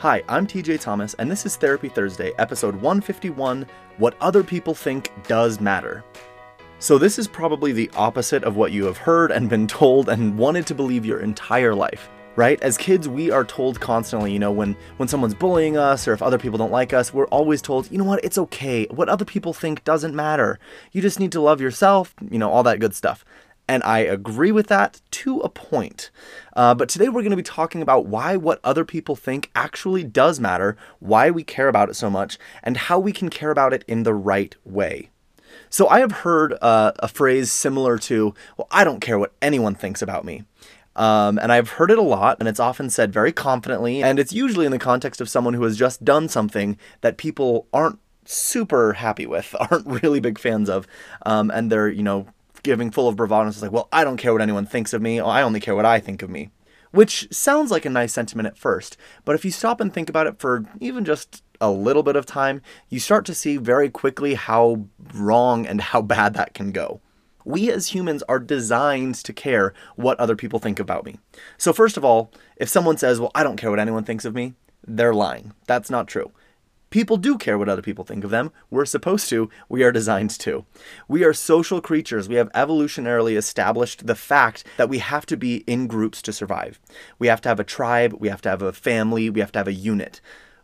Hi, I'm TJ Thomas, and this is Therapy Thursday, episode 151 What Other People Think Does Matter. So, this is probably the opposite of what you have heard and been told and wanted to believe your entire life. Right? As kids, we are told constantly, you know, when when someone's bullying us or if other people don't like us, we're always told, you know what, it's okay. What other people think doesn't matter. You just need to love yourself, you know, all that good stuff and I agree with that to a point. Uh, but today we're going to be talking about why what other people think actually does matter, why we care about it so much, and how we can care about it in the right way. So I have heard uh, a phrase similar to, well, I don't care what anyone thinks about me. Um, and I've heard it a lot, and it's often said very confidently, and it's usually in the context of someone who has just done something that people aren't super happy with, aren't really big fans of, um, and they're, you know, giving full of bravado. It's like, well, I don't care what anyone thinks of me. I only care what I think of me. Which sounds like a nice sentiment at first, but if you stop and think about it for even just a little bit of time, you start to see very quickly how wrong and how bad that can go. We as humans are designed to care what other people think about me. So, first of all, if someone says, Well, I don't care what anyone thinks of me, they're lying. That's not true. People do care what other people think of them. We're supposed to. We are designed to. We are social creatures. We have evolutionarily established the fact that we have to be in groups to survive. We have to have a tribe. We have to have a family. We have to have a unit.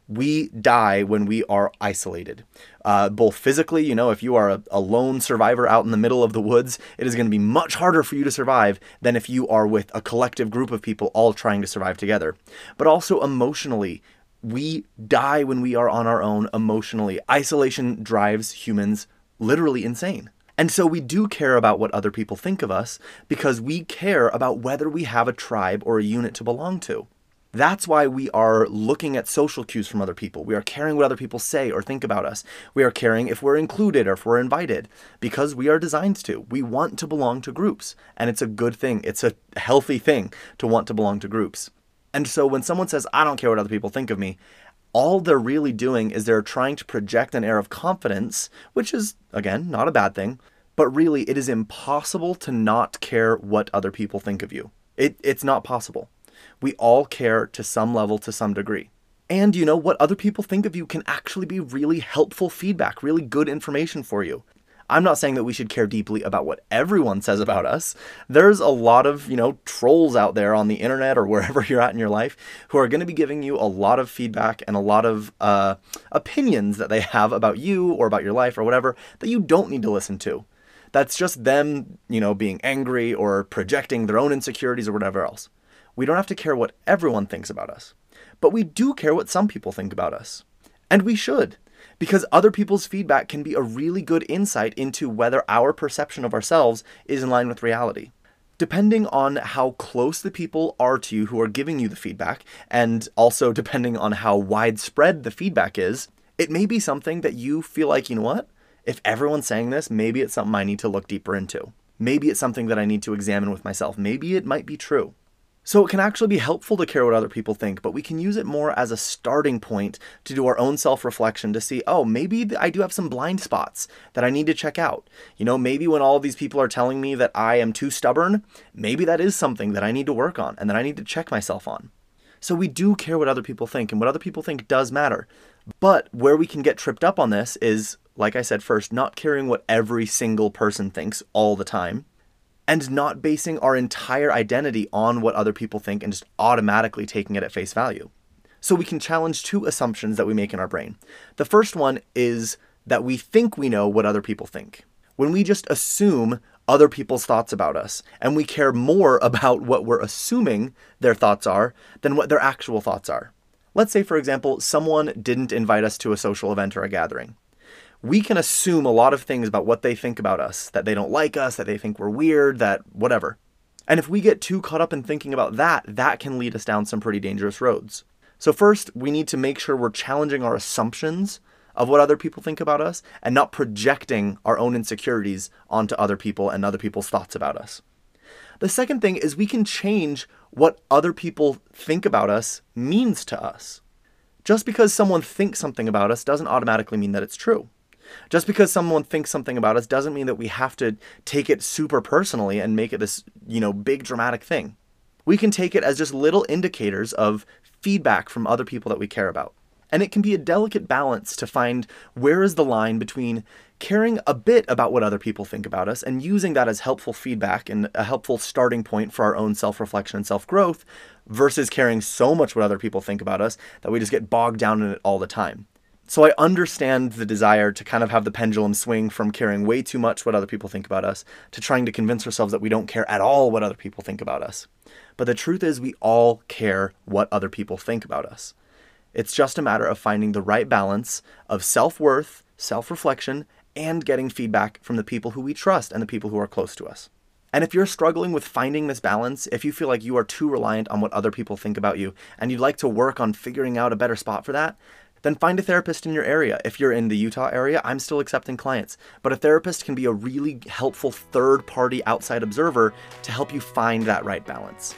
We die when we are isolated, uh, both physically. You know, if you are a, a lone survivor out in the middle of the woods, it is going to be much harder for you to survive than if you are with a collective group of people all trying to survive together. But also emotionally, we die when we are on our own emotionally. Isolation drives humans literally insane. And so we do care about what other people think of us because we care about whether we have a tribe or a unit to belong to. That's why we are looking at social cues from other people. We are caring what other people say or think about us. We are caring if we're included or if we're invited because we are designed to. We want to belong to groups, and it's a good thing. It's a healthy thing to want to belong to groups. And so when someone says, I don't care what other people think of me, all they're really doing is they're trying to project an air of confidence, which is, again, not a bad thing, but really it is impossible to not care what other people think of you. It, it's not possible. We all care to some level, to some degree. And you know, what other people think of you can actually be really helpful feedback, really good information for you. I'm not saying that we should care deeply about what everyone says about us. There's a lot of, you know, trolls out there on the internet or wherever you're at in your life who are going to be giving you a lot of feedback and a lot of uh, opinions that they have about you or about your life or whatever that you don't need to listen to. That's just them, you know, being angry or projecting their own insecurities or whatever else. We don't have to care what everyone thinks about us, but we do care what some people think about us. And we should because other people's feedback can be a really good insight into whether our perception of ourselves is in line with reality. Depending on how close the people are to you who are giving you the feedback, and also depending on how widespread the feedback is, it may be something that you feel like, you know what? If everyone's saying this, maybe it's something I need to look deeper into. Maybe it's something that I need to examine with myself. Maybe it might be true. So it can actually be helpful to care what other people think, but we can use it more as a starting point to do our own self reflection to see, oh, maybe I do have some blind spots that I need to check out. You know, maybe when all these people are telling me that I am too stubborn, maybe that is something that I need to work on and that I need to check myself on. So we do care what other people think, and what other people think does matter. But where we can get tripped up on this is, like I said first, not caring what every single person thinks all the time and not basing our entire identity on what other people think and just automatically taking it at face value. So we can challenge two assumptions that we make in our brain. The first one is that we think we know what other people think. When we just assume other people's thoughts about us, and we care more about what we're assuming their thoughts are than what their actual thoughts are. Let's say, for example, someone didn't invite us to a social event or a gathering we can assume a lot of things about what they think about us, that they don't like us, that they think we're weird, that whatever. And if we get too caught up in thinking about that, that can lead us down some pretty dangerous roads. So, first, we need to make sure we're challenging our assumptions of what other people think about us and not projecting our own insecurities onto other people and other people's thoughts about us. The second thing is we can change what other people think about us means to us. Just because someone thinks something about us doesn't automatically mean that it's true. Just because someone thinks something about us doesn't mean that we have to take it super personally and make it this, you know, big dramatic thing. We can take it as just little indicators of feedback from other people that we care about. And it can be a delicate balance to find where is the line between caring a bit about what other people think about us and using that as helpful feedback and a helpful starting point for our own self reflection and self growth versus caring so much what other people think about us that we just get bogged down in it all the time. So I understand the desire to kind of have the pendulum swing from caring way too much what other people think about us to trying to convince ourselves that we don't care at all what other people think about us. But the truth is, we all care what other people think about us. It's just a matter of finding the right balance of self worth, self reflection, and getting feedback from the people who we trust and the people who are close to us. And if you're struggling with finding this balance, if you feel like you are too reliant on what other people think about you, and you'd like to work on figuring out a better spot for that, then find a therapist in your area. If you're in the Utah area, I'm still accepting clients. But a therapist can be a really helpful third party outside observer to help you find that right balance.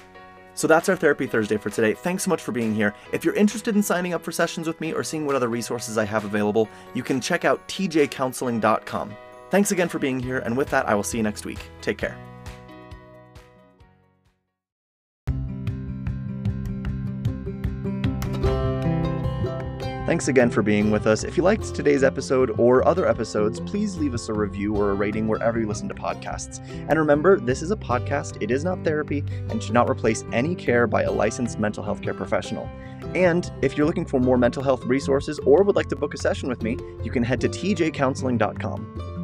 So that's our Therapy Thursday for today. Thanks so much for being here. If you're interested in signing up for sessions with me or seeing what other resources I have available, you can check out tjcounseling.com. Thanks again for being here, and with that, I will see you next week. Take care. Thanks again for being with us. If you liked today's episode or other episodes, please leave us a review or a rating wherever you listen to podcasts. And remember, this is a podcast, it is not therapy, and should not replace any care by a licensed mental health care professional. And if you're looking for more mental health resources or would like to book a session with me, you can head to tjcounseling.com.